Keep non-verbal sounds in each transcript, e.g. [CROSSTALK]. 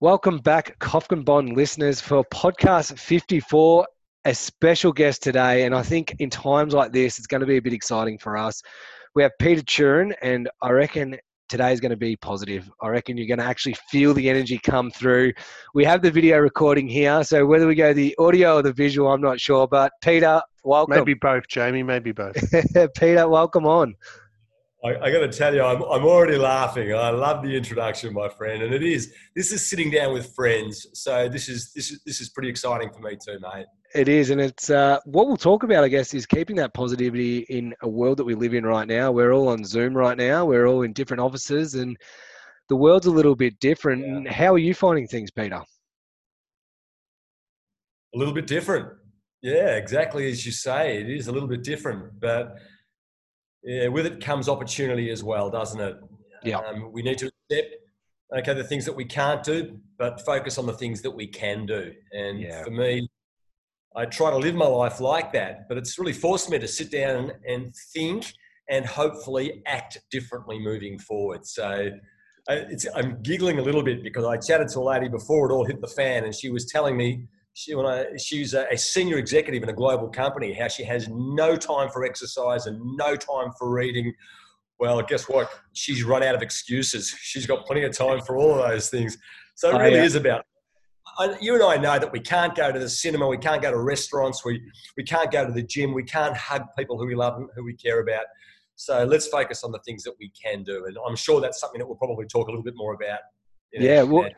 Welcome back, Kofkin Bond listeners, for podcast 54. A special guest today, and I think in times like this, it's going to be a bit exciting for us. We have Peter Thurin, and I reckon today is going to be positive. I reckon you're going to actually feel the energy come through. We have the video recording here, so whether we go the audio or the visual, I'm not sure. But Peter, welcome. Maybe both, Jamie. Maybe both. [LAUGHS] Peter, welcome on. I, I got to tell you, I'm, I'm already laughing. I love the introduction, my friend, and it is. This is sitting down with friends, so this is this is this is pretty exciting for me too, mate. It is, and it's uh, what we'll talk about. I guess is keeping that positivity in a world that we live in right now. We're all on Zoom right now. We're all in different offices, and the world's a little bit different. Yeah. How are you finding things, Peter? A little bit different. Yeah, exactly as you say. It is a little bit different, but yeah, with it comes opportunity as well, doesn't it? Yeah. Um, we need to accept, okay, the things that we can't do, but focus on the things that we can do. And yeah. for me, I try to live my life like that, but it's really forced me to sit down and think and hopefully act differently moving forward. So I, I'm giggling a little bit because I chatted to a lady before it all hit the fan, and she was telling me she, when I, she's a, a, senior executive in a global company, how she has no time for exercise and no time for reading. Well, guess what? She's run out of excuses. [LAUGHS] She's got plenty of time for all of those things. So it oh, really oh, yeah. is about. You and I know that we can't go to the cinema, we can't go to restaurants, we, we can't go to the gym, we can't hug people who we love and who we care about. So let's focus on the things that we can do. And I'm sure that's something that we'll probably talk a little bit more about. Yeah, well,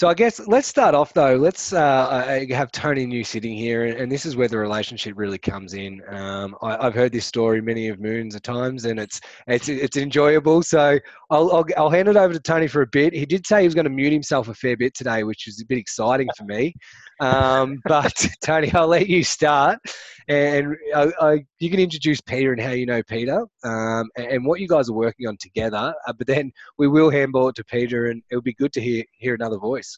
so I guess let's start off though. Let's uh, have Tony New sitting here, and this is where the relationship really comes in. Um, I, have heard this story many of moons of times, and it's it's it's enjoyable. So I'll, I'll, I'll hand it over to Tony for a bit. He did say he was going to mute himself a fair bit today, which is a bit exciting for me. Um, [LAUGHS] but Tony, I'll let you start, and I, I, you can introduce Peter and how you know Peter, um, and, and, what you guys are working on together. Uh, but then we will handball it to Peter, and it'll be good to hear hear another voice.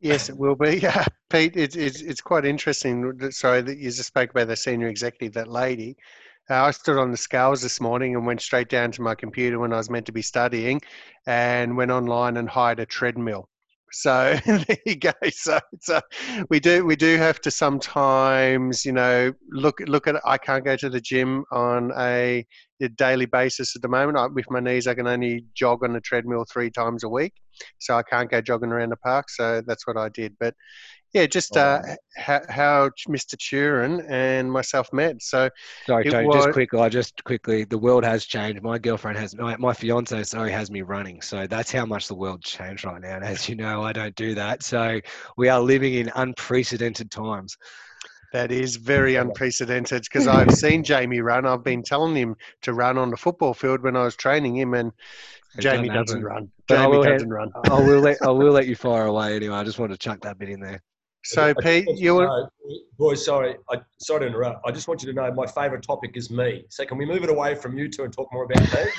Yes, it will be. [LAUGHS] Yeah, Pete, it's, it's, it's quite interesting. Sorry that you just spoke about the senior executive, that lady. Uh, I stood on the scales this morning and went straight down to my computer when I was meant to be studying and went online and hired a treadmill. So [LAUGHS] there you go. So, so we do we do have to sometimes, you know, look look at. I can't go to the gym on a, a daily basis at the moment. I, with my knees, I can only jog on the treadmill three times a week, so I can't go jogging around the park. So that's what I did. But yeah, just uh, how, how, Mr. Thurin and myself met. So, sorry, Tony, was... just quickly, I just quickly, the world has changed. My girlfriend has, my, my fiance, sorry, has me running. So that's how much the world changed right now. And as you know, I don't do that. So we are living in unprecedented times. That is very [LAUGHS] unprecedented because I've seen Jamie run. I've been telling him to run on the football field when I was training him, and Jamie doesn't run. Jamie doesn't run. I will let I will [LAUGHS] let you fire away anyway. I just want to chuck that bit in there. So, Pete, you were. Boys, sorry, I, sorry to interrupt. I just want you to know my favourite topic is me. So, can we move it away from you two and talk more about me?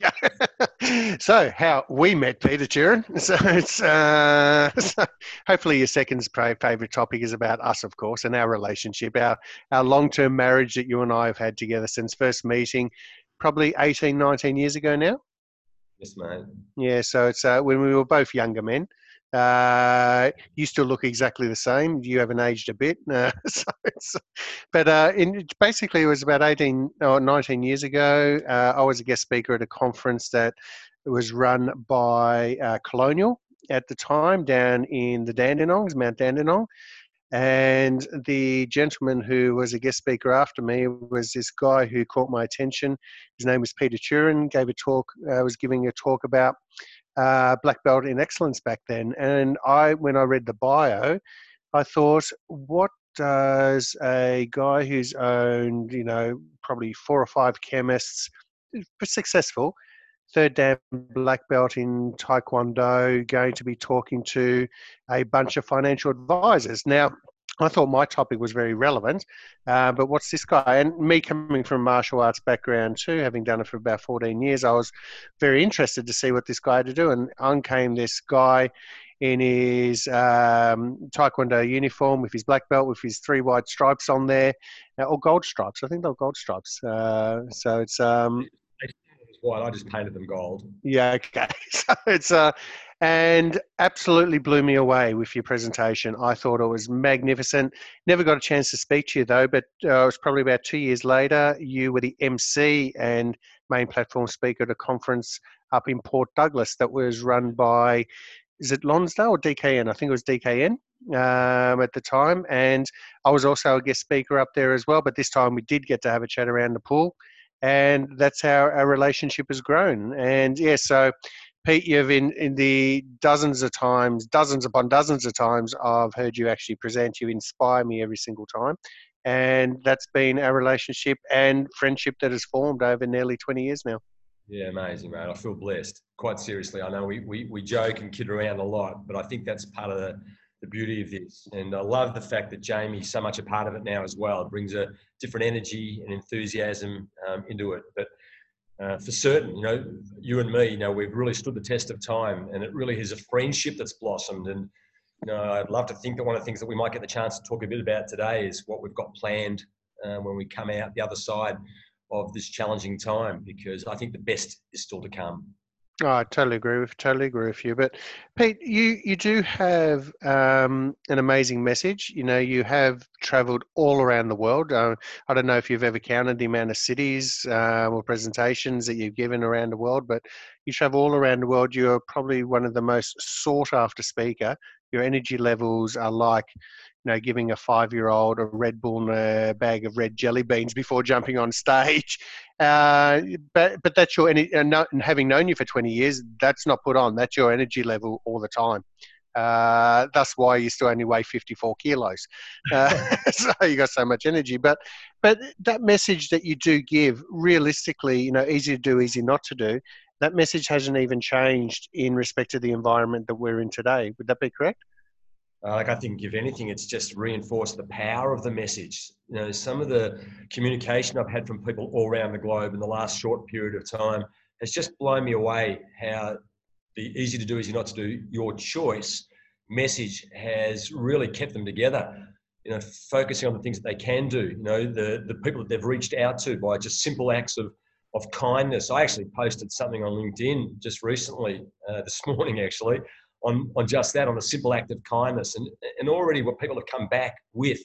[LAUGHS] so, how we met Peter Thurin. [LAUGHS] So, it's uh, [LAUGHS] so hopefully your second favourite topic is about us, of course, and our relationship, our our long term marriage that you and I have had together since first meeting, probably 18, 19 years ago now. Yes, mate. Yeah, so it's uh, when we were both younger men. Uh, you still look exactly the same. You haven't aged a bit. [LAUGHS] Uh, so but uh, in, basically, it was about 18 or 19 years ago. Uh, I was a guest speaker at a conference that was run by uh, Colonial at the time down in the Dandenongs, Mount Dandenong. And the gentleman who was a guest speaker after me was this guy who caught my attention. His name was Peter Thurin. Gave a talk. Uh, was giving a talk about uh, black belt in excellence back then. And I, when I read the bio, I thought, what does a guy who's owned, you know, probably four or five chemists, successful, third dan black belt in Taekwondo, going to be talking to a bunch of financial advisors? Now, I thought my topic was very relevant, uh, but what's this guy? And me coming from martial arts background too, having done it for about 14 years, I was very interested to see what this guy had to do. And on came this guy in his um, Taekwondo uniform with his black belt with his three white stripes on there, or gold stripes. I think they're gold stripes. Uh, so it's. Um, I just painted them gold. Yeah, okay. [LAUGHS] So it's uh, and absolutely blew me away with your presentation. I thought it was magnificent. Never got a chance to speak to you though, but uh, it was probably about two years later. You were the MC and main platform speaker at a conference up in Port Douglas that was run by, is it Lonsdale or DKN? I think it was DKN um, at the time. And I was also a guest speaker up there as well, but this time we did get to have a chat around the pool. And that's how our relationship has grown. And yeah, so Pete, you've in, in the dozens of times, dozens upon dozens of times, I've heard you actually present. You inspire me every single time. And that's been our relationship and friendship that has formed over nearly 20 years now. Yeah, amazing, mate. I feel blessed. Quite seriously, I know we, we, we joke and kid around a lot, but I think that's part of the, the beauty of this. And I love the fact that Jamie's so much a part of it now as well. It brings a different energy and enthusiasm um, into it. But uh, for certain, you know, you and me, you know, we've really stood the test of time, and it really is a friendship that's blossomed. And you know, I'd love to think that one of the things that we might get the chance to talk a bit about today is what we've got planned uh, when we come out the other side of this challenging time, because I think the best is still to come. Oh, I totally agree with totally agree with you. But Pete, you you do have um, an amazing message. You know, you have travelled all around the world. Uh, I don't know if you've ever counted the amount of cities uh, or presentations that you've given around the world, but you travel all around the world. You're probably one of the most sought after speaker. Your energy levels are like you know, giving a five-year-old a Red Bull and a bag of red jelly beans before jumping on stage. [LAUGHS] Uh, but but that's your and, and having known you for 20 years, that's not put on. That's your energy level all the time. Uh, that's why you still only weigh 54 kilos. [LAUGHS] Uh, [LAUGHS] so you got so much energy. But but that message that you do give, realistically, you know, easy to do, easy not to do. That message hasn't even changed in respect to the environment that we're in today. Would that be correct? Uh, like I think, if anything, it's just reinforced the power of the message. You know, some of the communication I've had from people all around the globe in the last short period of time has just blown me away. How the easy to do, easy not to do, your choice message has really kept them together. You know, focusing on the things that they can do. You know, the the people that they've reached out to by just simple acts of of kindness. I actually posted something on LinkedIn just recently, uh, this [LAUGHS] morning actually, on, on just that, on a simple act of kindness. And, and already what people have come back with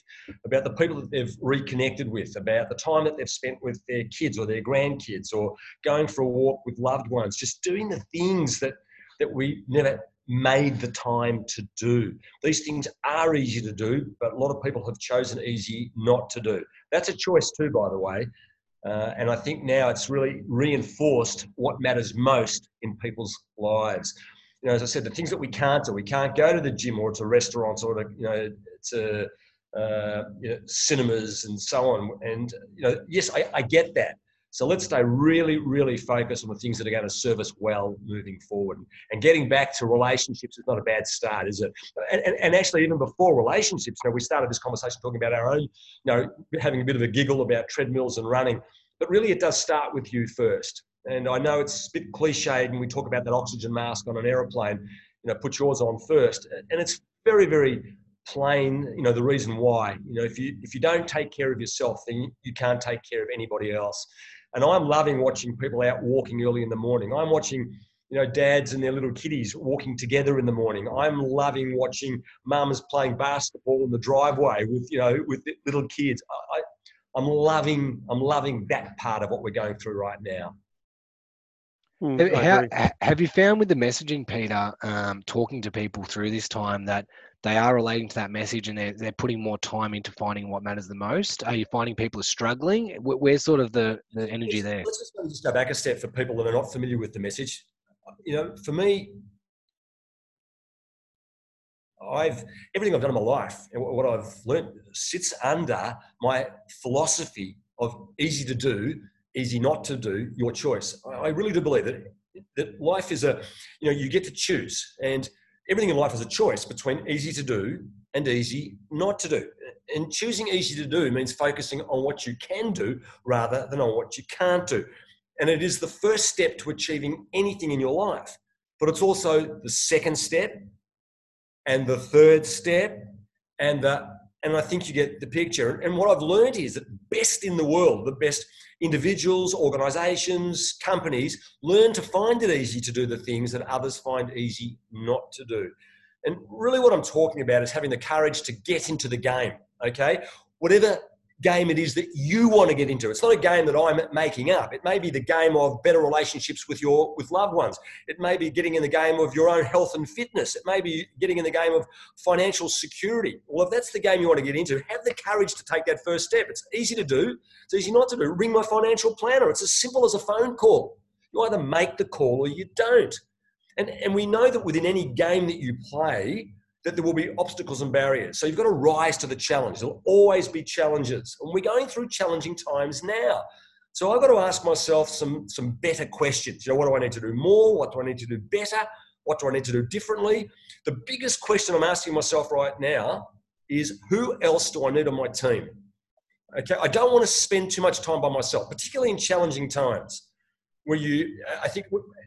about the people that they've reconnected with, about the time that they've spent with their kids or their grandkids or going for a walk with loved ones, just doing the things that, that we never made the time to do. These things are easy to do, but a lot of people have chosen easy not to do. That's a choice too, by the way. Uh, and I think now it's really reinforced what matters most in people's lives you know, as I said, the things that we can't do, we can't go to the gym or to restaurants or to, you know, to uh, you know, cinemas and so on. And, you know, yes, I, I get that. So let's stay really, really focused on the things that are going to serve us well moving forward. And getting back to relationships is not a bad start, is it? And, and, and, actually, even before relationships, you know, we started this conversation talking about our own, you know, having a bit of a giggle about treadmills and running. But really, it does start with you first. And I know it's a bit cliched and we talk about that oxygen mask on an aeroplane, you know, put yours on first. And it's very, very plain, you know, the reason why. You know, if you if you don't take care of yourself, then you can't take care of anybody else. And I'm loving watching people out walking early in the morning. I'm watching, you know, dads and their little kiddies walking together in the morning. I'm loving watching mums playing basketball in the driveway with, you know, with little kids. I, I'm loving, I'm loving that part of what we're going through right now. Mm, How, have you found with the messaging, Peter, um, talking to people through this time that they are relating to that message and they're, they're putting more time into finding what matters the most? Are you finding people are struggling? Where's sort of the, the energy there? Let's just, just go back a step for people that are not familiar with the message. You know, for me, I've everything I've done in my life and what I've learned sits under my philosophy of easy to do easy not to do, your choice. I really do believe that that life is a, you know, you get to choose, and everything in life is a choice between easy to do and easy not to do. And choosing easy to do means focusing on what you can do rather than on what you can't do. And it is the first step to achieving anything in your life. But it's also the second step and the third step and the and I think you get the picture. And what I've learned is that best in the world, the best individuals, organizations, companies learn to find it easy to do the things that others find easy not to do. And really, what I'm talking about is having the courage to get into the game, okay? Whatever game it is that you want to get into. It's not a game that I'm making up. It may be the game of better relationships with your with loved ones. It may be getting in the game of your own health and fitness. It may be getting in the game of financial security. Well, if that's the game you want to get into, have the courage to take that first step. It's easy to do. It's easy not to do. Ring my financial planner. It's as simple as a phone call. You either make the call or you don't. And, and we know that within any game that you play, that there will be obstacles and barriers. So you've got to rise to the challenge. There'll always be challenges. And we're going through challenging times now. So I've got to ask myself some, some better questions. You know, what do I need to do more? What do I need to do better? What do I need to do differently? The biggest question I'm asking myself right now is who else do I need on my team? Okay, I don't want to spend too much time by myself, particularly in challenging times where you, I think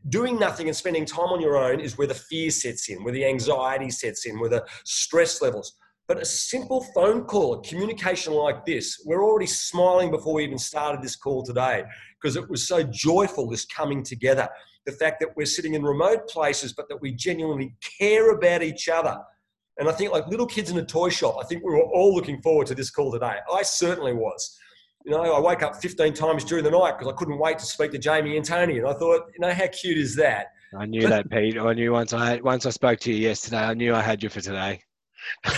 doing nothing and spending time on your own is where the fear sets in, where the anxiety sets in, where the stress levels. But a simple phone call, a communication like this, we're already smiling before we even started this call today because it was so joyful, this coming together. The fact that we're sitting in remote places, but that we genuinely care about each other. And I think, like little kids in a toy shop, I think we were all looking forward to this call today. I certainly was you know, I wake up 15 times during the night because I couldn't wait to speak to Jamie and Tony. And I thought, you know, how cute is that? I knew that, Pete. I knew once I once I spoke to you yesterday, I knew I had you for today. [LAUGHS]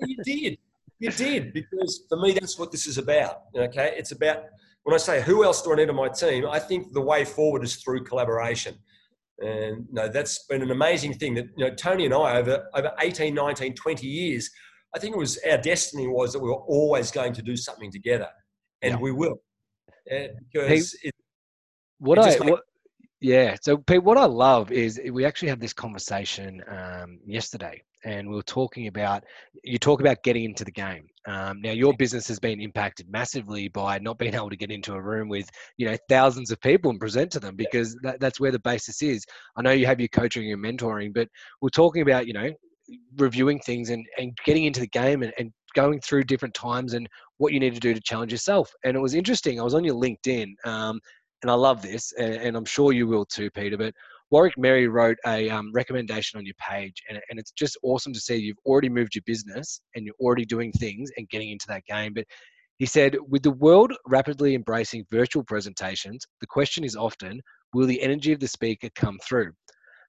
you did. You did. Because for me, that's what this is about. Okay. It's about, when I say who else do I need on my team, I think the way forward is through collaboration. And you know, that's been an amazing thing that, you know, Tony and I over, over 18, 19, 20 years, I think it was our destiny was that we were always going to do something together and yeah. we will. Uh, because hey, it, what it I what, yeah so Pete, what I love is we actually had this conversation um, yesterday and we were talking about you talk about getting into the game. Um, now your business has been impacted massively by not being [LAUGHS] able to get into a room with you know thousands of people and present to them because that, that's where the basis is. I know you have your coaching and mentoring but we're talking about you know reviewing things and, and getting into the game and, and going through different times and what you need to do to challenge yourself. And it was interesting. I was on your LinkedIn, um, and I love this, and, and, I'm sure you will too, Peter. But Warwick Mary wrote a um, recommendation on your page, and, and it's just awesome to see you've already moved your business and you're already doing things and getting into that game. But he said, with the world rapidly embracing virtual presentations, the question is often, will the energy of the speaker come through?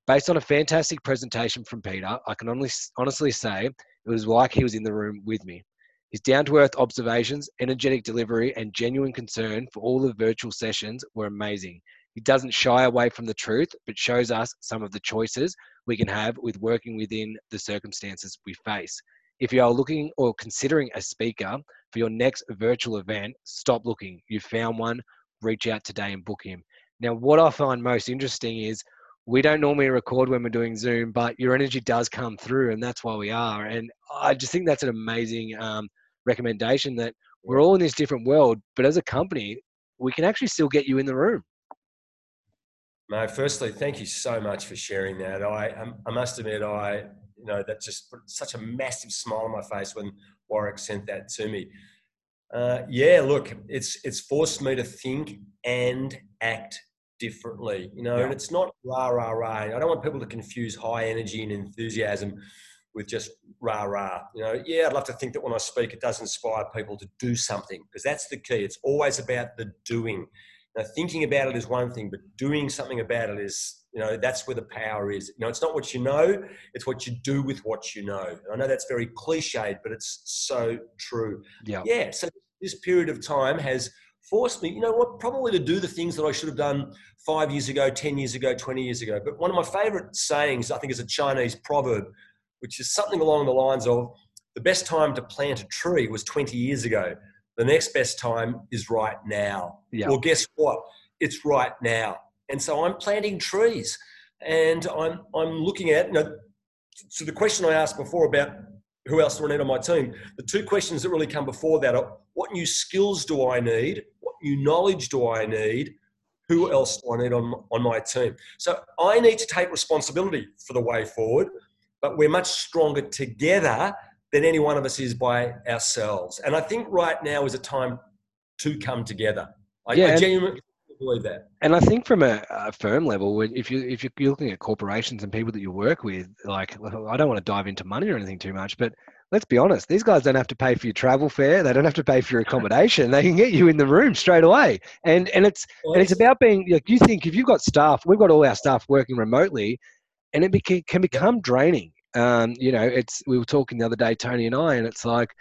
Based on a fantastic presentation from Peter, I can honestly say it was like he was in the room with me. His down to earth observations, energetic delivery, and genuine concern for all the virtual sessions were amazing. He doesn't shy away from the truth, but shows us some of the choices we can have with working within the circumstances we face. If you are looking or considering a speaker for your next virtual event, stop looking. You've found one, reach out today and book him. Now, what I find most interesting is we don't normally record when we're doing Zoom, but your energy does come through, and that's why we are. And I just think that's an amazing um, recommendation that we're all in this different world, but as a company, we can actually still get you in the room. No, firstly, thank you so much for sharing that. I, um, I must admit, I, you know, that just put such a massive smile on my face when Warwick sent that to me. Uh, yeah, look, it's it's forced me to think and act differently, you know, yeah. and it's not rah, rah, rah. I don't want people to confuse high energy and enthusiasm with just rah, rah. You know, yeah, I'd love to think that when I speak, it does inspire people to do something because that's the key. It's always about the doing. Now, thinking about it is one thing, but doing something about it is, you know, that's where the power is. You know, it's not what you know, it's what you do with what you know. And I know that's very cliched, but it's so true. Yeah. Yeah. So this period of time has forced me, you know what, probably to do the things that I should have done five years ago, 10 years ago, 20 years ago. But one of my favorite sayings, I think, is a Chinese proverb, which is something along the lines of the best time to plant a tree was 20 years ago. The next best time is right now. Yeah. Well, guess what? It's right now. And so I'm planting trees and I'm, I'm looking at, you know, so the question I asked before about who else do I need on my team? The two questions that really come before that are what new skills do I need? What new knowledge do I need? Who else do I need on, on my team? So I need to take responsibility for the way forward, but we're much stronger together than any one of us is by ourselves. And I think right now is a time to come together. I, yeah, I genuinely believe that. And I think from a, a, firm level, if you if you're looking at corporations and people that you work with, like I don't want to dive into money or anything too much, but let's be honest, these guys don't have to pay for your travel fare. They don't have to pay for your accommodation. They can get you in the room straight away. And and it's and it's about being like you think if you've got staff, we've got all our staff working remotely, and it beca- can become draining. Um, you know, it's we were talking the other day, Tony and I, and it's like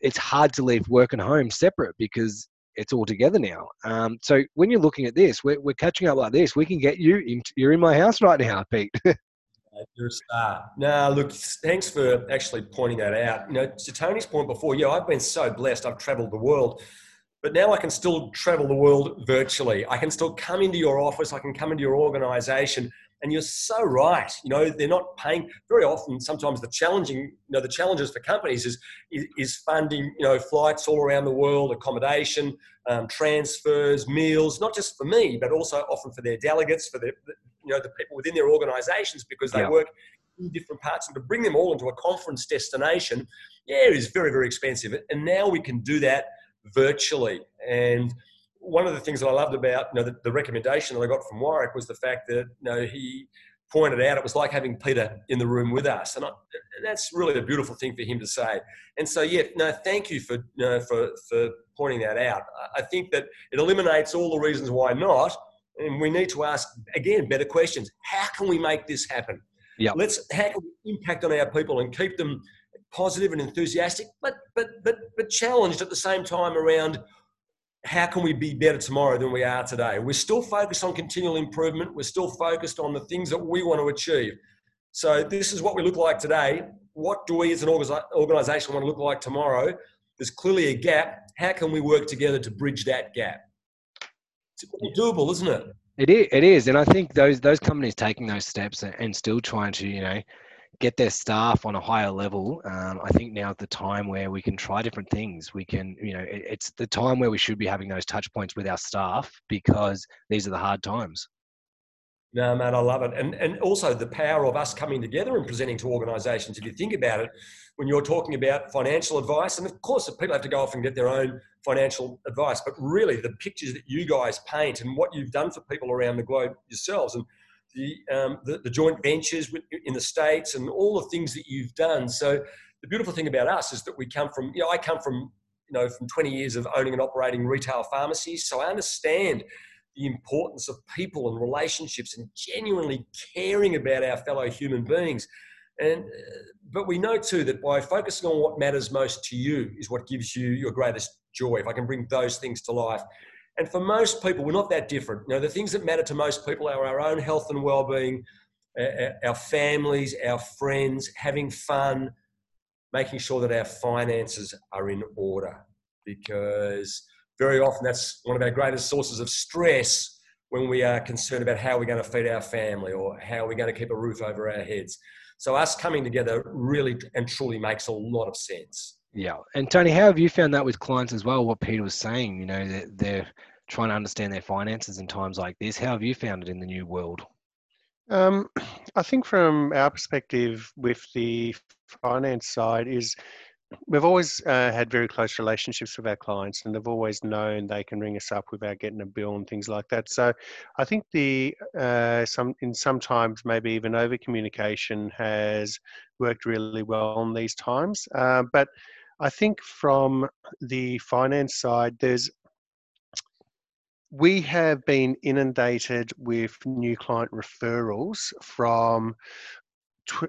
it's hard to leave work and home separate because it's all together now. Um, so when you're looking at this, we're, we're catching up like this. We can get you in, you're in my house right now, Pete. [LAUGHS] You're a star. Now, look, thanks for actually pointing that out. You know, to Tony's point before, yeah, I've been so blessed. I've traveled the world, but now I can still travel the world virtually. I can still come into your office. I can come into your organization and you're so right. You know, they're not paying very often. Sometimes the challenging, you know, the challenges for companies is is, is funding, you know, flights all around the world, accommodation, um, transfers, meals, not just for me, but also often for their delegates, for the, you know, the people within their organisations because they yeah. work in different parts, and to bring them all into a conference destination, yeah, is very very expensive. And now we can do that virtually and one of the things that I loved about you know, the, the, recommendation that I got from Warwick was the fact that you know, he pointed out it was like having Peter in the room with us, and I, that's really a beautiful thing for him to say. And so, yeah, no, thank you for you know, for for pointing that out. I think that it eliminates all the reasons why not, and we need to ask again better questions. How can we make this happen? Yeah, let's how can we impact on our people and keep them positive and enthusiastic, but but but but challenged at the same time around how can we be better tomorrow than we are today? We're still focused on continual improvement. We're still focused on the things that we want to achieve. So this is what we look like today. What do we as an organization want to look like tomorrow? There's clearly a gap. How can we work together to bridge that gap? It's doable, isn't it? It is, it is, and I think those those companies taking those steps and still trying to, you know, get their staff on a higher level. Um, I think now is the time where we can try different things. We can, you know, it, it's the time where we should be having those touch points with our staff because these are the hard times. No, man, I love it. And, and also the power of us coming together and presenting to organisations. If you think about it, when you're talking about financial advice, and of course, people have to go off and get their own financial advice, but really the pictures that you guys paint and what you've done for people around the globe yourselves. And the, um, the, the, joint ventures in the States and all the things that you've done. So the beautiful thing about us is that we come from, you know, I come from, you know, from 20 years of owning and operating retail pharmacies. So I understand the importance of people and relationships and genuinely caring about our fellow human beings. And, uh, but we know too that by focusing on what matters most to you is what gives you your greatest joy. If I can bring those things to life, and for most people, we're not that different. You know, the things that matter to most people are our own health and well-being, our families, our friends, having fun, making sure that our finances are in order. Because very often that's one of our greatest sources of stress when we are concerned about how we're going to feed our family or how we're going to keep a roof over our heads. So us coming together really and truly makes a lot of sense. Yeah. And Tony, how have you found that with clients as well? What Peter was saying, you know, they're, they're trying to understand their finances in times like this. How have you found it in the new world? Um, [CLEARS THROAT] I think from our perspective with the finance side is we've always uh, had very close relationships with our clients and they've always known they can ring us up without getting a bill and things like that so i think the uh, some in sometimes maybe even over communication has worked really well in these times uh, but I think from the finance side, there's we have been inundated with new client referrals from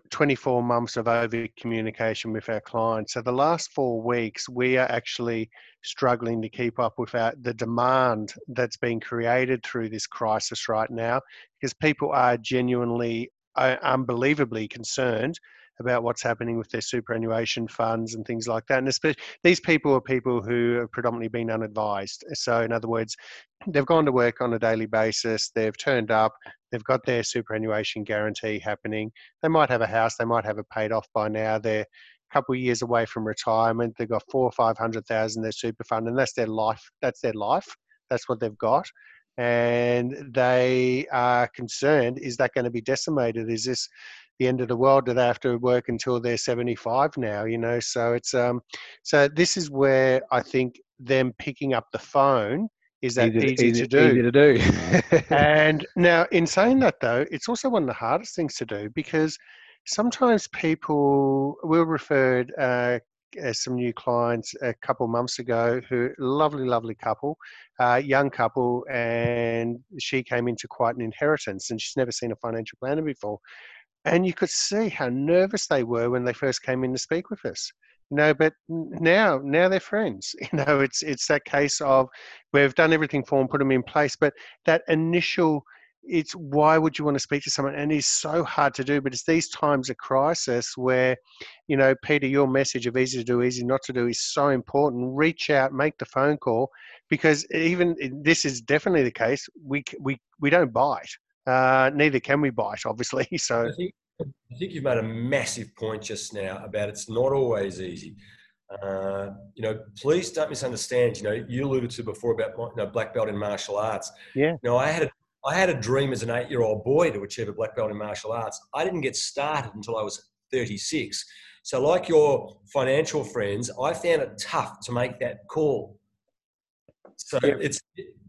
24 months of over communication with our clients. So the last four weeks, we are actually struggling to keep up with our, the demand that's being created through this crisis right now because people are genuinely, uh, unbelievably concerned about what's happening with their superannuation funds and things like that. And especially these people are people who have predominantly been unadvised. So, in other words, they've gone to work on a daily basis, they've turned up, they've got their superannuation guarantee happening. They might have a house, they might have it paid off by now. They're a couple of years away from retirement. They've got four or five hundred thousand their super fund, and that's their life. That's their life. That's what they've got and they are concerned is that going to be decimated is this the end of the world that they have to work until they're 75 now. You know, so it's um, so this is where I think them picking up the phone is that easy, easy, easy to do. Easy to do. and [LAUGHS] now, in saying that, though, it's also one of the hardest things to do because sometimes people will referred uh, some new clients a couple months ago who lovely lovely couple uh, young couple and she came into quite an inheritance and she's never seen a financial planner before and you could see how nervous they were when they first came in to speak with us. You know but now now they're friends. [LAUGHS] You know it's it's that case of we've done everything for them put them in place but that initial it's why would you want to speak to someone? And it's so hard to do but it's these times of crisis where you know peter your message of easy to do easy not to do is so important. Reach out make the phone call because even eh, this is definitely the case we we we don't bite uh, neither can we bite obviously [LAUGHS] so I think, I think you've made a massive point just now about it's not always easy uh, you know, please don't misunderstand. You know, you alluded to before about you know black belt in martial arts. Yeah. You know, I had a I had a dream as an eight year old boy to achieve a black belt in martial arts. I didn't get started until I was 36. So, like your financial friends, I found it tough to make that call. So, yeah. it's,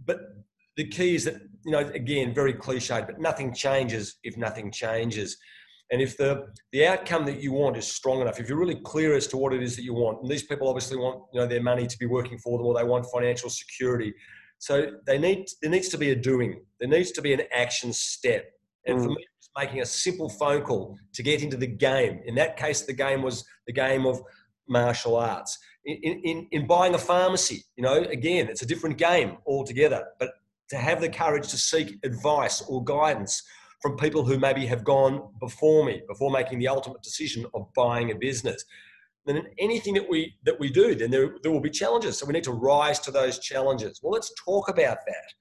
but the key is that, you know, again, very cliched, but nothing changes if nothing changes. And if the, the outcome that you want is strong enough, if you're really clear as to what it is that you want, and these people obviously want you know, their money to be working for them or they want financial security, so they need there needs to be a doing. There needs to be an action step. And mm. for me, it's making a simple phone call to get into the game. In that case, the game was the game of martial arts. In, in, in buying a pharmacy, you know, again, it's a different game altogether. But to have the courage to seek advice or guidance from people who maybe have gone before me, before making the ultimate decision of buying a business then in anything that we that we do, then there, there will be challenges. So we need to rise to those challenges. Well, let's talk about that.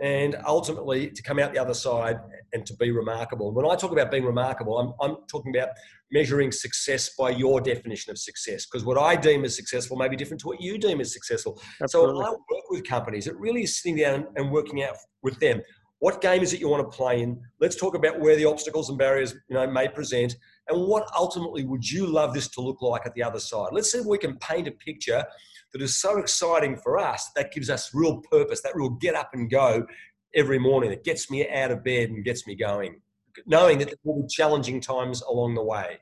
And ultimately to come out the other side and to be remarkable. When I talk about being remarkable, I'm, I'm talking about measuring success by your definition of success. Because what I deem as successful may be different to what you deem as successful. Absolutely. So I work with companies, it really is sitting down and working out with them what game is it you want to play in? Let's talk about where the obstacles and barriers you know may present, and what ultimately would you love this to look like at the other side. Let's see if we can paint a picture that is so exciting for us that gives us real purpose, that real get up and go every morning. That gets me out of bed and gets me going, knowing that there will be challenging times along the way.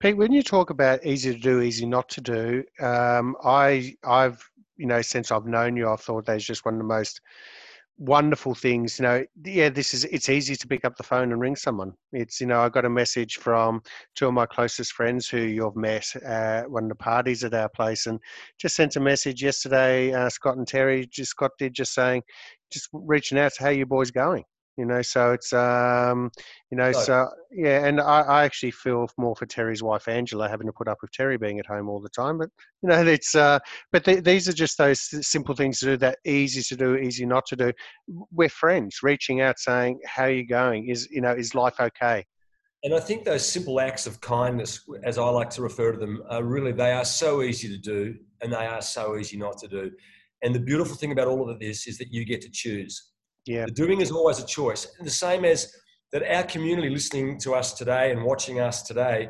Pete, when you talk about easy to do, easy not to do, um, I I've you know since I've known you, I've thought that's just one of the most wonderful things you know yeah this is it's easy to pick up the phone and ring someone. It's you know i got a message from two of my closest friends who you've met at one of the parties at our place and just sent a message yesterday uh, scott and terry just scott did just saying just reaching out to how you boys going you know so it's um you know so yeah and I, I actually feel more for terry's wife angela having to put up with terry being at home all the time but you know it's uh but th- these are just those simple things to do that easy to do easy not to do. We're friends. Reaching out saying how are you going? Is you know is life okay? And I think those simple acts of kindness, as I like to refer to them, are really they are so easy to do, and they are so easy not to do. And the beautiful thing about all of this is that you get to choose. Yeah. The doing is always a choice. And the same as that our community listening to us today and watching us today,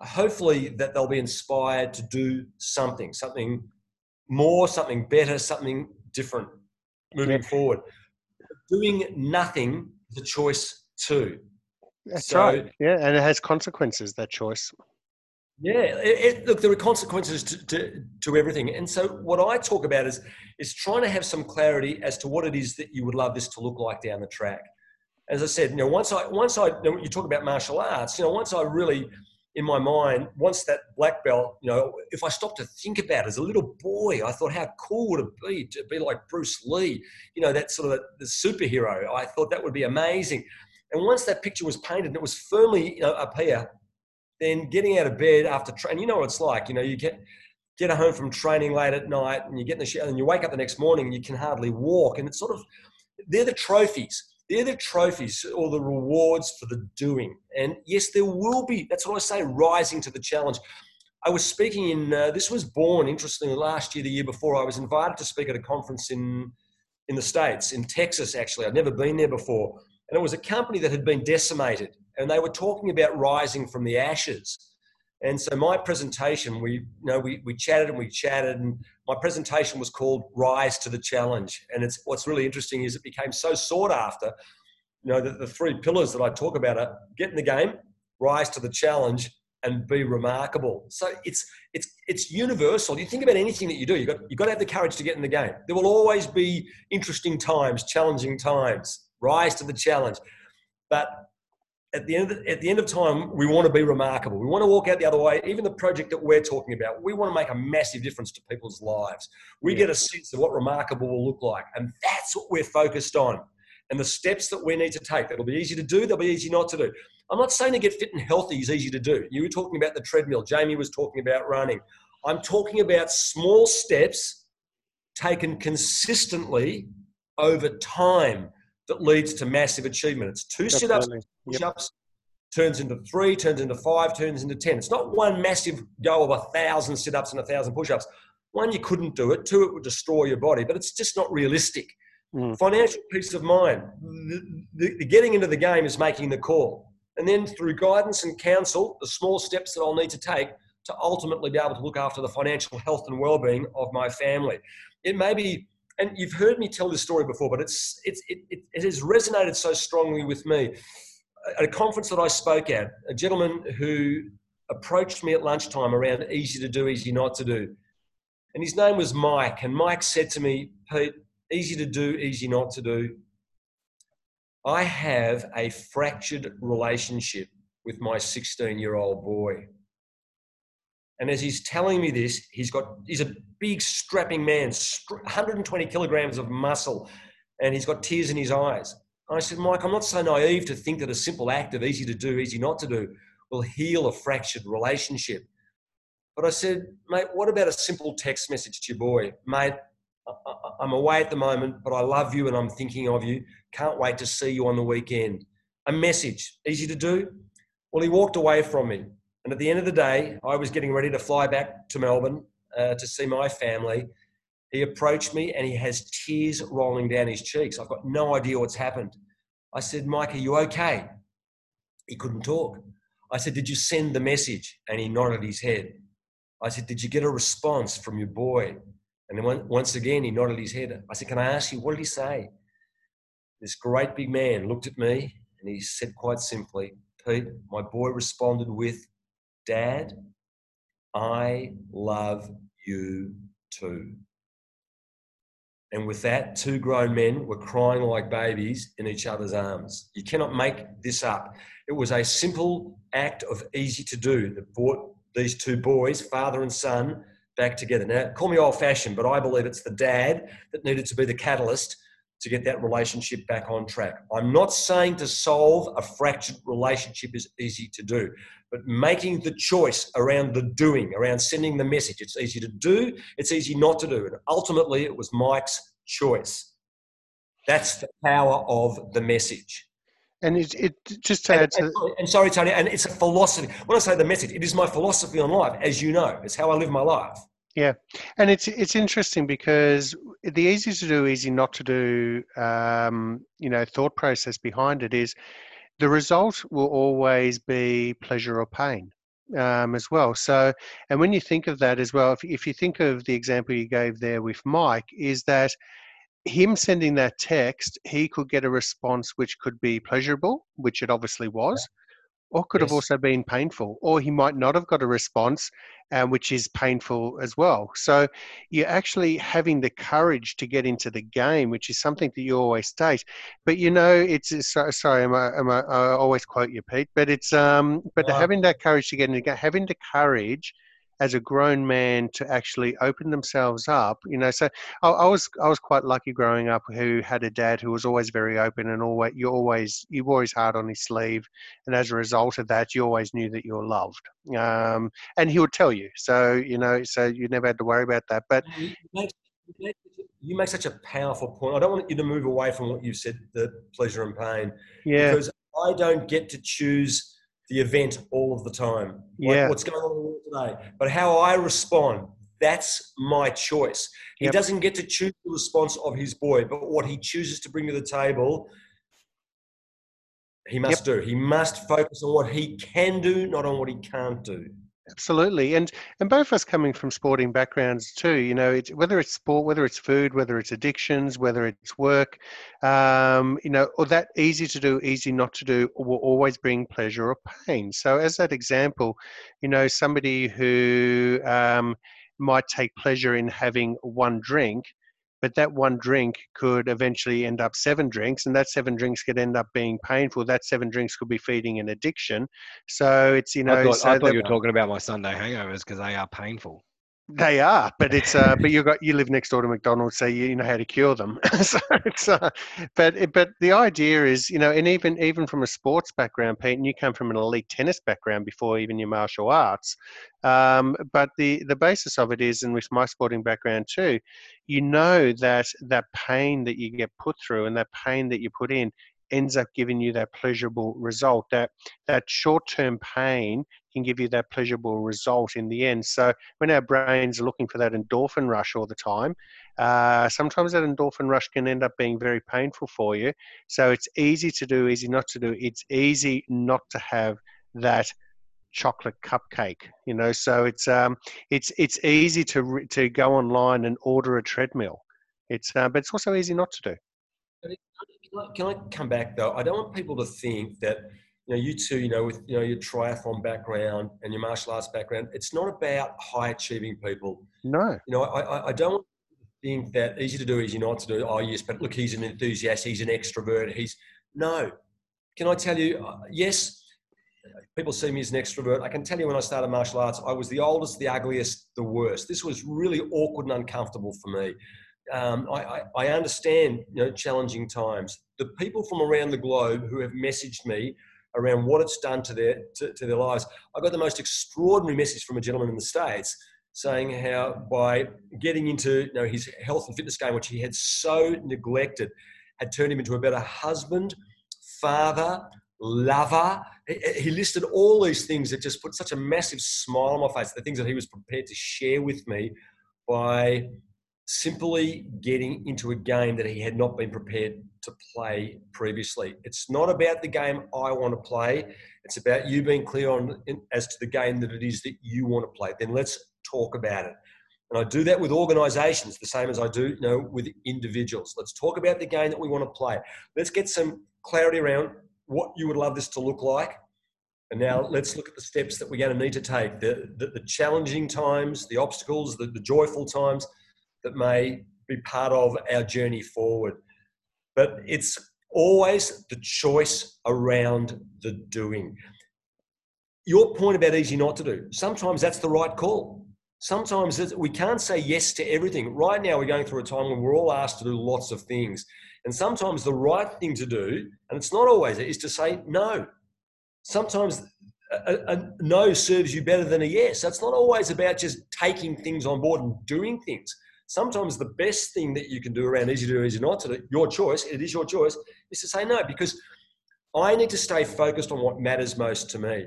hopefully that they'll be inspired to do something, something more, something better, something different moving yeah. forward. Doing nothing is a choice too. That's so, right. Yeah, and it has consequences, that choice. Yeah, it, it, look, there are consequences to, to, to, everything. And so, what I talk about is, is trying to have some clarity as to what it is that you would love this to look like down the track. As I said, you know, once I, once I, you, know, you talk about martial arts, you know, once I really, in my mind, once that black belt, you know, if I stopped to think about it as a little boy, I thought, how cool would it be to be like Bruce Lee, you know, that sort of the superhero. I thought that would be amazing. And once that picture was painted and it was firmly you know, up here, then getting out of bed after training, you know what it's like. You know, you get get home from training late at night and you get in the shower and you wake up the next morning and you can hardly walk. And it's sort of they're the trophies. They're the trophies or the rewards for the doing. And yes, there will be. That's what I say. Rising to the challenge. I was speaking in. Uh, this was born interestingly last year, the year before. I was invited to speak at a conference in in the states, in Texas. Actually, I'd never been there before, and it was a company that had been decimated and they were talking about rising from the ashes. And so my presentation, we you know we, we chatted and we chatted, and my presentation was called "Rise to the Challenge." And it's what's really interesting is it became so sought after. You know, that the three pillars that I talk about are get in the game, rise to the challenge, and be remarkable. So it's it's it's universal. You think about anything that you do, you got you got to have the courage to get in the game. There will always be interesting times, challenging times. Rise to the challenge. But at the end of the, at the end of time, we want to be remarkable. We want to walk out the other way. Even the project that we're talking about, we want to make a massive difference to people's lives. We yeah. get a sense of what remarkable will look like, and that's what we're focused on. And the steps that we need to take. That'll be easy to do. They'll be easy not to do. I'm not saying to get fit and healthy is easy to do. You were talking about the treadmill. Jamie was talking about running. I'm talking about small steps taken consistently over time that leads to massive achievement. It's two sit ups, push ups, yep. turns into three, turns into five, turns into 10. It's not one massive go of a thousand sit ups and a thousand push ups. One, you couldn't do it. Two, it would destroy your body, but it's just not realistic. Mm. Financial peace of mind. The, the, the getting into the game is making the call. And then through guidance and counsel, the small steps that I'll need to take to ultimately be able to look after the financial health and well-being of my family. It may be, and you've heard me tell this story before, but it's, it's it, it, it has resonated so strongly with me. At a conference that I spoke at, a gentleman who approached me at lunchtime around easy to do, easy not to do. And his name was Mike. And Mike said to me, Pete, easy to do, easy not to do. I have a fractured relationship with my 16 year old boy. And as he's telling me this, he's got, he's a big strapping man, 120 kilograms of muscle, and he's got tears in his eyes. And I said, Mike, I'm not so naive to think that a simple act of easy to do, easy not to do will heal a fractured relationship. But I said, mate, what about a simple text message to your boy? Mate, I'm away at the moment, but I love you and I'm thinking of you. Can't wait to see you on the weekend. A message, easy to do. Well, he walked away from me. And at the end of the day, I was getting ready to fly back to Melbourne uh, to see my family. He approached me and he has tears rolling down his cheeks. I've got no idea what's happened. I said, Mike, are you okay? He couldn't talk. I said, Did you send the message? And he nodded his head. I said, Did you get a response from your boy? And then once again, he nodded his head. I said, Can I ask you, what did he say? This great big man looked at me and he said quite simply, Pete, my boy responded with, Dad, I love you too. And with that, two grown men were crying like babies in each other's arms. You cannot make this up. It was a simple act of easy to do that brought these two boys, father and son, back together. Now, call me old fashioned, but I believe it's the dad that needed to be the catalyst to get that relationship back on track. I'm not saying to solve a fractured relationship is easy to do, but making the choice around the doing, around sending the message. It's easy to do, it's easy not to do. And ultimately, it was Mike's choice. That's the power of the message. And it, it just to and, and, and, sorry, Tony, and it's a philosophy. When I say the message, it is my philosophy on life, as you know. It's how I live my life. Yeah, and it's it's interesting because the easy to do, easy not to do, um, you know, thought process behind it is the result will always be pleasure or pain um, as well. So, and when you think of that as well, if if you think of the example you gave there with Mike, is that him sending that text, he could get a response which could be pleasurable, which it obviously was, or could yes. have also been painful, or he might not have got a response, um, which is painful as well. So you're actually having the courage to get into the game, which is something that you always state. But you know, it's sorry, am I, am I, I always quote you, Pete. But it's um, but wow. having that courage to get into the game, having the courage as a grown man to actually open themselves up you know so I, I, was i was quite lucky growing up who had a dad who was always very open and always you always you always hard on his sleeve and as a result of that you always knew that you were loved um, and he would tell you so you know so you never had to worry about that but you make, you make such a powerful point. I don't want you to move away from what you said the pleasure and pain yeah. because i don't get to choose the event all of the time. Like yeah. what's going on today. But how I respond, that's my choice. He yep. doesn't get to choose the response of his boy, but what he chooses to bring to the table he must yep. do. He must focus on what he can do, not on what he can't do. Absolutely, and and both of us coming from sporting backgrounds too. You know, it's, whether it's sport, whether it's food, whether it's addictions, whether it's work, um, you know, or that easy to do, easy not to do, will always bring pleasure or pain. So, as that example, you know, somebody who um, might take pleasure in having one drink but that one drink could eventually end up seven drinks and that seven drinks could end up being painful. That seven drinks could be feeding an addiction. So it's you know i thought, so I thought you were talking about my sunday hangovers because they are painful they are, but it's uh, but [LAUGHS] you got you live next door to McDonald's, so you, know how to cure them. [LAUGHS] so it's uh, but but the idea is, you know, and even even from a sports background, Pete, and you come from an elite tennis background before even your martial arts. Um, but the the basis of it is, and with my sporting background too, you know that that pain that you get put through and that pain that you put in ends up giving you that pleasurable result. That that short term pain can give you that pleasurable result in the end. So when our brains are looking for that endorphin rush all the time, uh, sometimes that endorphin rush can end up being very painful for you. So it's easy to do, easy not to do. It's easy not to have that chocolate cupcake you know so it's um it's it's easy to to go online and order a treadmill it's uh, but it's also easy not to do can I come back though? I don't want people to think that you know you two, you know, with you know your triathlon background and your martial arts background, it's not about high achieving people. No. You know, I, I don't think that easy to do, easy not to do. Oh yes, but look, he's an enthusiast, he's an extrovert. He's no. Can I tell you? Uh, yes, people see me as an extrovert. I can tell you when I started martial arts, I was the oldest, the ugliest, the worst. This was really awkward and uncomfortable for me um, I, I, understand you know challenging times. The people from around the globe who have messaged me around what it's done to their to, to, their lives. I got the most extraordinary message from a gentleman in the states saying how by getting into you know his health and fitness game, which he had so neglected, had turned him into a better husband, father, lover. He listed all these things that just put such a massive smile on my face. The things that he was prepared to share with me by simply getting into a game that he had not been prepared to play previously. It's not about the game I want to play. It's about you being clear on as to the game that it is that you want to play. Then let's talk about it. And I do that with organizations the same as I do you know, with individuals. Let's talk about the game that we want to play. Let's get some clarity around what you would love this to look like. And now let's look at the steps that we're going to need to take the, the, the challenging times, the obstacles, the, the joyful times that may be part of our journey forward. But it's always the choice around the doing. Your point about easy not to do, sometimes that's the right call. Sometimes we can't say yes to everything. Right now, we're going through a time when we're all asked to do lots of things. And sometimes the right thing to do, and it's not always, is to say no. Sometimes a, a, no serves you better than a yes. That's not always about just taking things on board and doing things sometimes the best thing that you can do around easy to do, easy not to do, your choice, it is your choice, is to say no because I need to stay focused on what matters most to me.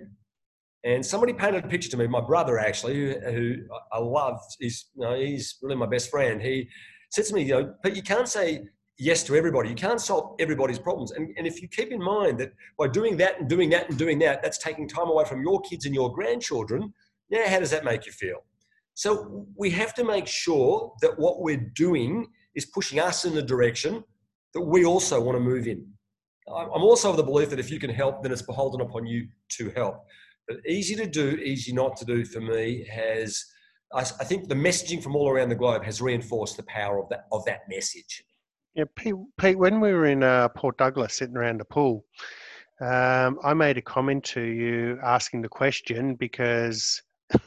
And somebody painted a picture to me, my brother actually, who, who I love, he's, you know, he's really my best friend. He said to me, you know, but you can't say yes to everybody. You can't solve everybody's problems. And, and if you keep in mind that by doing that and doing that and doing that, that's taking time away from your kids and your grandchildren, yeah, how does that make you feel? So we have to make sure that what we're doing is pushing us in the direction that we also want to move in. I'm also of the belief that if you can help, then it's beholden upon you to help. But easy to do, easy not to do for me has, I, think the messaging from all around the globe has reinforced the power of that, of that message. Yeah, Pete, Pete when we were in uh, Port Douglas sitting around the pool, um, I made a comment to you asking the question because [LAUGHS]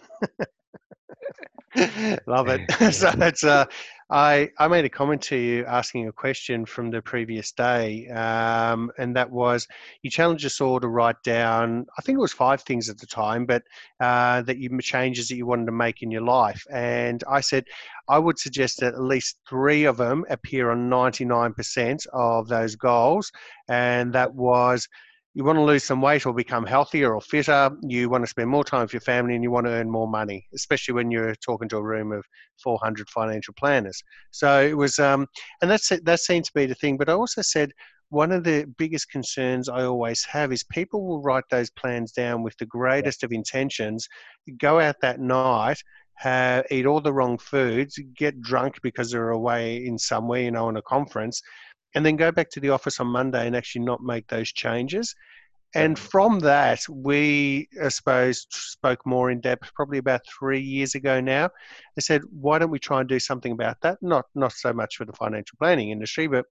[LAUGHS] Love it. [LAUGHS] so it's uh, I I made a comment to you asking a question from the previous day, um, and that was you challenged us all to write down. I think it was five things at the time, but uh, that you changes that you wanted to make in your life. And I said I would suggest that at least three of them appear on ninety nine percent of those goals, and that was you want to lose some weight or become healthier or fitter, you want to spend more time with your family and you want to earn more money, especially when you're talking to a room of 400 financial planners. So it was, um, and that's that seemed to be the thing. But I also said, one of the biggest concerns I always have is people will write those plans down with the greatest of intentions, go out that night, have, eat all the wrong foods, get drunk because they're away in somewhere, you know, on a conference, and then go back to the office on Monday and actually not make those changes. And from that, we, I suppose, spoke more in depth probably about three years ago now. I said, why don't we try and do something about that? Not, not so much for the financial planning industry, but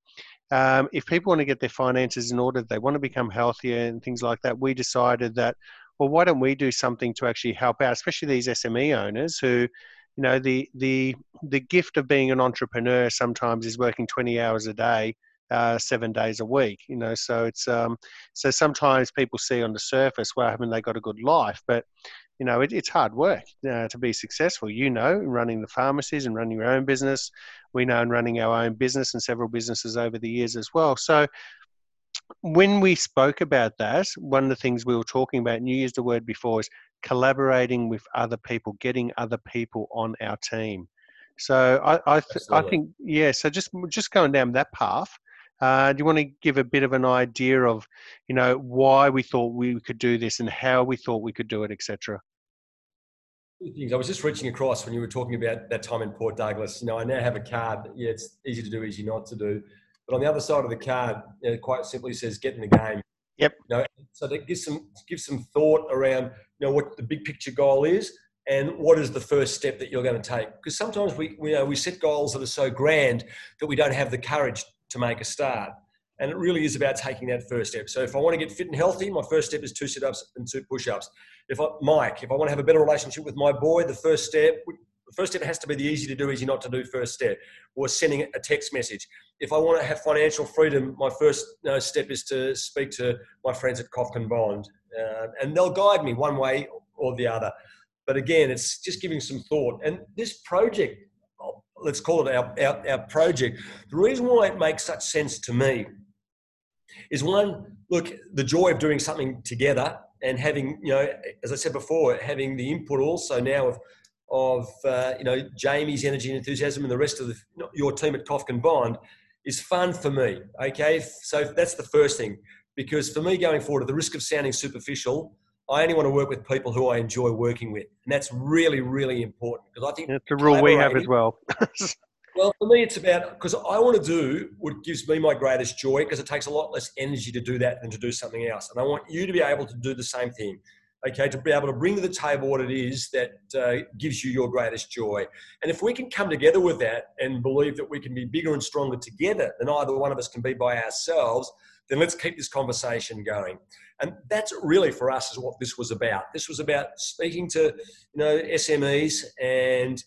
um, if people want to get their finances in order, they want to become healthier and things like that, we decided that, well, why don't we do something to actually help out, especially these SME owners who, you know, the the the gift of being an entrepreneur sometimes is working 20 hours a day uh, seven days a week. You know, so it's um, so sometimes people see on the surface, well, haven't they got a good life? But you know, it, it's hard work uh, to be successful. You know, running the pharmacies and running your own business. We know in running our own business and several businesses over the years as well. So when we spoke about that, one of the things we were talking about, and you used the word before, is collaborating with other people, getting other people on our team. So I, I, th- I think, yeah. So just just going down that path, uh, do you want to give a bit of an idea of, you know, why we thought we could do this and how we thought we could do it, etc.? Things. I was just reaching across when you were talking about that time in Port Douglas. You know, I now have a card. Yeah, it's easy to do, easy not to do. But on the other side of the card, know, quite simply says "get in the game." Yep. You know, so that gives some gives some thought around you know what the big picture goal is and what is the first step that you're going to take. Because sometimes we we, you know, we set goals that are so grand that we don't have the courage to make a start. And it really is about taking that first step. So if I want to get fit and healthy, my first step is two sit-ups and two push-ups. If I, Mike, if I want to have a better relationship with my boy, the first step, the first step has to be the easy to do, easy not to do first step, or sending a text message. If I want to have financial freedom, my first you know, step is to speak to my friends at Kofkin Bond, uh, and they'll guide me one way or the other. But again, it's just giving some thought. And this project let's call it our, our, our project. The reason why it makes such sense to me is one, look, the joy of doing something together and having, you know, as I said before, having the input also now of, of uh, you know, Jamie's energy and enthusiasm and the rest of the, your team at Kofkin Bond is fun for me. Okay, so that's the first thing. Because for me going forward, at the risk of sounding superficial, I only want to work with people who I enjoy working with, and that's really, really important because I think it's a rule we have as well. [LAUGHS] well, for me, it's about because I want to do what gives me my greatest joy because it takes a lot less energy to do that than to do something else, and I want you to be able to do the same thing. Okay, to be able to bring to the table what it is that uh, gives you your greatest joy. And if we can come together with that and believe that we can be bigger and stronger together than either one of us can be by ourselves, then let's keep this conversation going. And that's really for us is what this was about. This was about speaking to, you know, SMEs and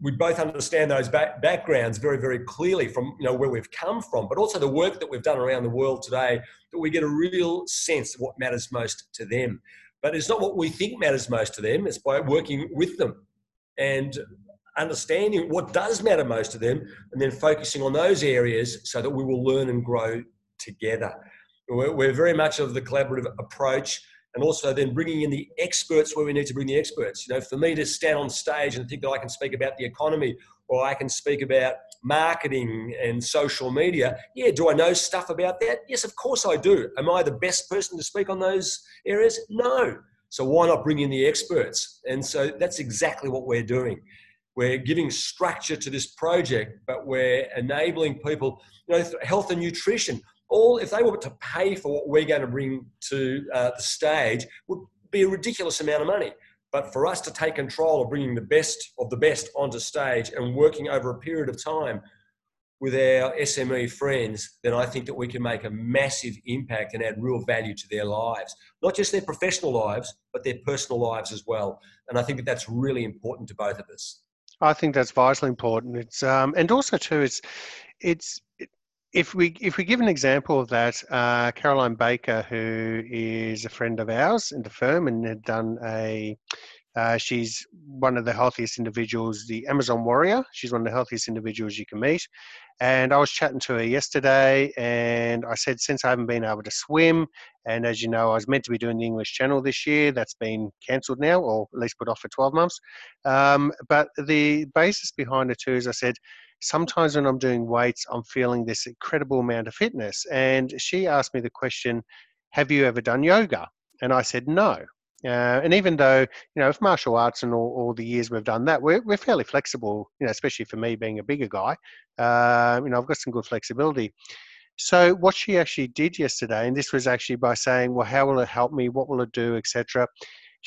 we both understand those back, backgrounds very, very clearly from you know where we've come from, but also the work that we've done around the world today. That we get a real sense of what matters most to them. But it's not what we think matters most to them. It's by working with them and understanding what does matter most to them, and then focusing on those areas so that we will learn and grow together. We're, we're very much of the collaborative approach and also then bringing in the experts where we need to bring the experts. You know, for me to stand on stage and think that I can speak about the economy or I can speak about marketing and social media, yeah, do I know stuff about that? Yes, of course I do. Am I the best person to speak on those areas? No. So why not bring in the experts? And so that's exactly what we're doing. We're giving structure to this project, but we're enabling people, you know, health and nutrition all if they were to pay for what we're going to bring to uh, the stage would be a ridiculous amount of money but for us to take control of bringing the best of the best onto stage and working over a period of time with our SME friends, then I think that we can make a massive impact and add real value to their lives, not just their professional lives, but their personal lives as well. And I think that that's really important to both of us. I think that's vitally important. It's um, and also too, it's it's if we if we give an example of that, uh, Caroline Baker, who is a friend of ours in the firm and had done a Uh, she's one of the healthiest individuals, the Amazon warrior. She's one of the healthiest individuals you can meet. And I was chatting to her yesterday, and I said, since I haven't been able to swim, and as you know, I was meant to be doing the English Channel this year, that's been cancelled now, or at least put off for 12 months. Um, but the basis behind it too is I said, sometimes when I'm doing weights, I'm feeling this incredible amount of fitness. And she asked me the question, Have you ever done yoga? And I said, No. Uh, and even though, you know, if martial arts and all, all, the years we've done that, we're, we're fairly flexible, you know, especially for me being a bigger guy. Uh, you know, I've got some good flexibility. So what she actually did yesterday, and this was actually by saying, well, how will it help me? What will it do, etc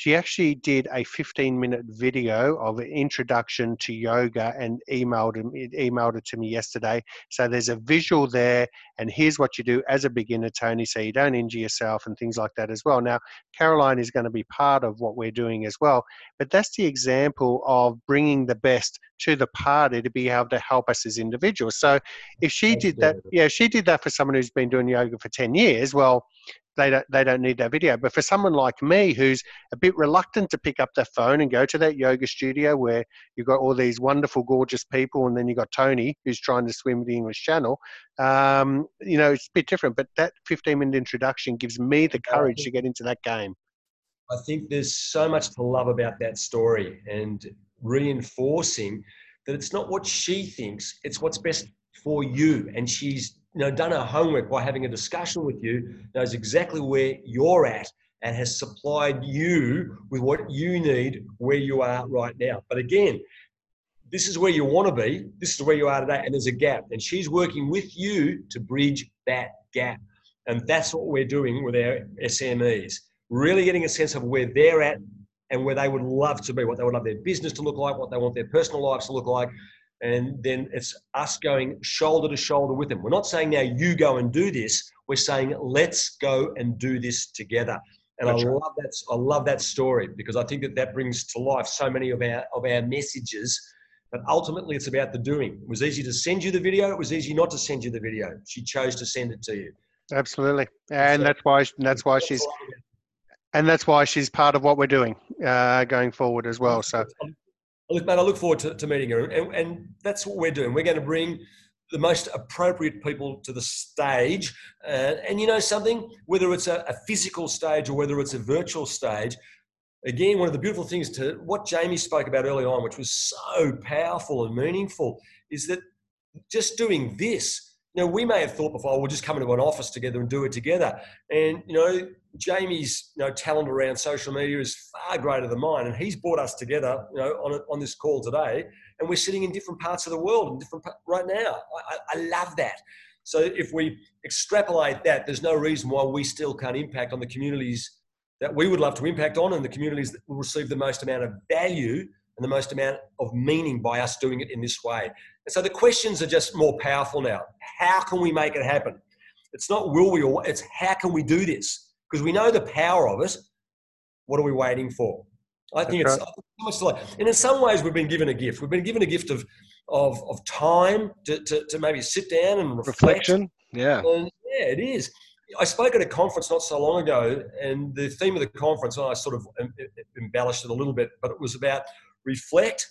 she actually did a 15 minute video of an introduction to yoga and emailed it, emailed it to me yesterday. So there's a visual there, and here's what you do as a beginner, Tony, so you don't injure yourself and things like that as well. Now, Caroline is going to be part of what we're doing as well, but that's the example of bringing the best to the party to be able to help us as individuals. So if she did that, yeah, she did that for someone who's been doing yoga for 10 years, well, they don't they don't need that video. But for someone like me who's a bit reluctant to pick up the phone and go to that yoga studio where you've got all these wonderful, gorgeous people, and then you've got Tony who's trying to swim the English Channel, um, you know, it's a bit different. But that 15 minute introduction gives me the courage to get into that game. I think there's so much to love about that story and reinforcing that it's not what she thinks, it's what's best for you. And she's you know, done her homework by having a discussion with you, knows exactly where you're at and has supplied you with what you need where you are right now. But again, this is where you want to be. This is where you are today, and there's a gap. And she's working with you to bridge that gap. And that's what we're doing with our SMEs. Really getting a sense of where they're at and where they would love to be, what they would love their business to look like, what they want their personal lives to look like, and then it's us going shoulder to shoulder with them. We're not saying now you go and do this. We're saying let's go and do this together. And I love that. I love that story because I think that that brings to life so many of our of our messages. But ultimately, it's about the doing. It was easy to send you the video. It was easy not to send you the video. She chose to send it to you. Absolutely, and so, that's why that's why she's and that's why she's part of what we're doing uh, going forward as well. So look, mate, I look forward to, to meeting her. And, and that's what we're doing. We're going to bring the most appropriate people to the stage. Uh, and you know something, whether it's a, a, physical stage or whether it's a virtual stage, again, one of the beautiful things to what Jamie spoke about early on, which was so powerful and meaningful, is that just doing this you know, we may have thought before, we'll just come into an office together and do it together. And, you know, Jamie's, you know, talent around social media is far greater than mine. And he's brought us together, you know, on, on this call today. And we're sitting in different parts of the world and different right now. I, I love that. So if we extrapolate that, there's no reason why we still can't impact on the communities that we would love to impact on and the communities that will receive the most amount of value and the most amount of meaning by us doing it in this way. And so the questions are just more powerful now. How can we make it happen? It's not will we or it's how can we do this? Because we know the power of it. What are we waiting for? I think it's almost like, and in some ways we've been given a gift. We've been given a gift of of, of time to, to, to maybe sit down and reflect. reflection. Yeah, and yeah, it is. I spoke at a conference not so long ago, and the theme of the conference, and I sort of embellished it a little bit, but it was about reflect,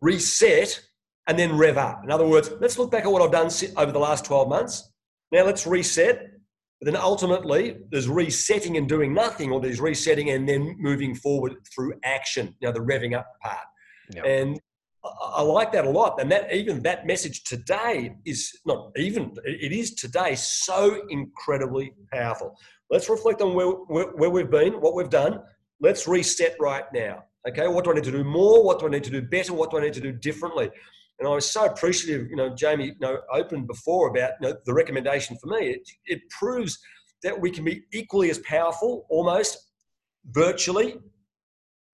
reset, and then rev up. In other words, let's look back at what I've done over the last 12 months. Now let's reset. But then ultimately, there's resetting and doing nothing, or there's resetting and then moving forward through action. You know, the revving up part. Yep. And I like that a lot. And that even that message today is not even, it is today so incredibly powerful. Let's reflect on where, where, where we've been, what we've done. Let's reset right now. Okay, what do I need to do more? What do I need to do better? What do I need to do differently? And I was so appreciative, you know, Jamie, you know, opened before about you know, the recommendation for me. It, it proves that we can be equally as powerful, almost virtually.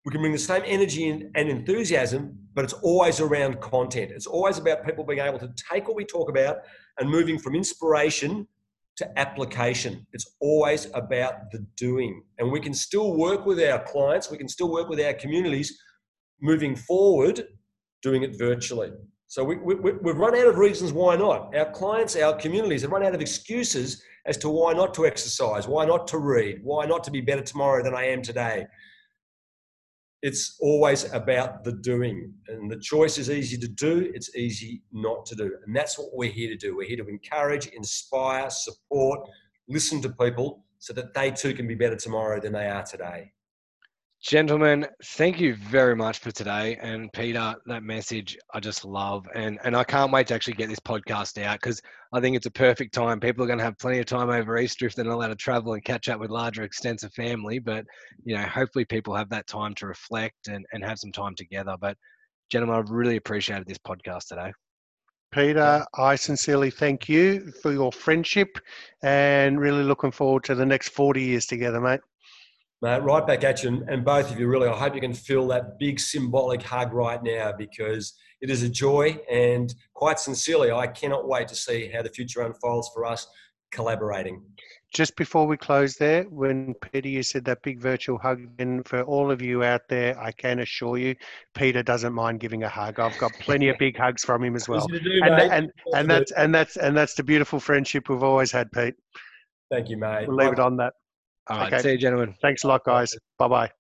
We can bring the same energy and enthusiasm, but it's always around content. It's always about people being able to take what we talk about and moving from inspiration to application. It's always about the doing. And we can still work with our clients, we can still work with our communities moving forward, doing it virtually. So we, we, we've run out of reasons why not. Our clients, our communities have run out of excuses as to why not to exercise, why not to read, why not to be better tomorrow than I am today. it's always about the doing. And the choice is easy to do, it's easy not to do. And that's what we're here to do. We're here to encourage, inspire, support, listen to people so that they too can be better tomorrow than they are today. Gentlemen, thank you very much for today. And Peter, that message I just love. And and I can't wait to actually get this podcast out because I think it's a perfect time. People are going to have plenty of time over Easter if they're not allowed to travel and catch up with larger extensive family. But, you know, hopefully people have that time to reflect and, and have some time together. But gentlemen, I've really appreciated this podcast today. Peter, I sincerely thank you for your friendship and really looking forward to the next 40 years together, mate. Mate, right back at you, and, both of you really. I hope you can feel that big symbolic hug right now because it is a joy, and quite sincerely, I cannot wait to see how the future unfolds for us collaborating. Just before we close there, when Peter, you said that big virtual hug, and for all of you out there, I can assure you, Peter doesn't mind giving a hug. I've got plenty of big hugs from him as well. Do, and, and, and that's and that's and that's the beautiful friendship we've always had, Pete. Thank you, mate. We'll leave it on that. All right. Okay. See you, gentlemen. Thanks a lot, guys. Bye bye.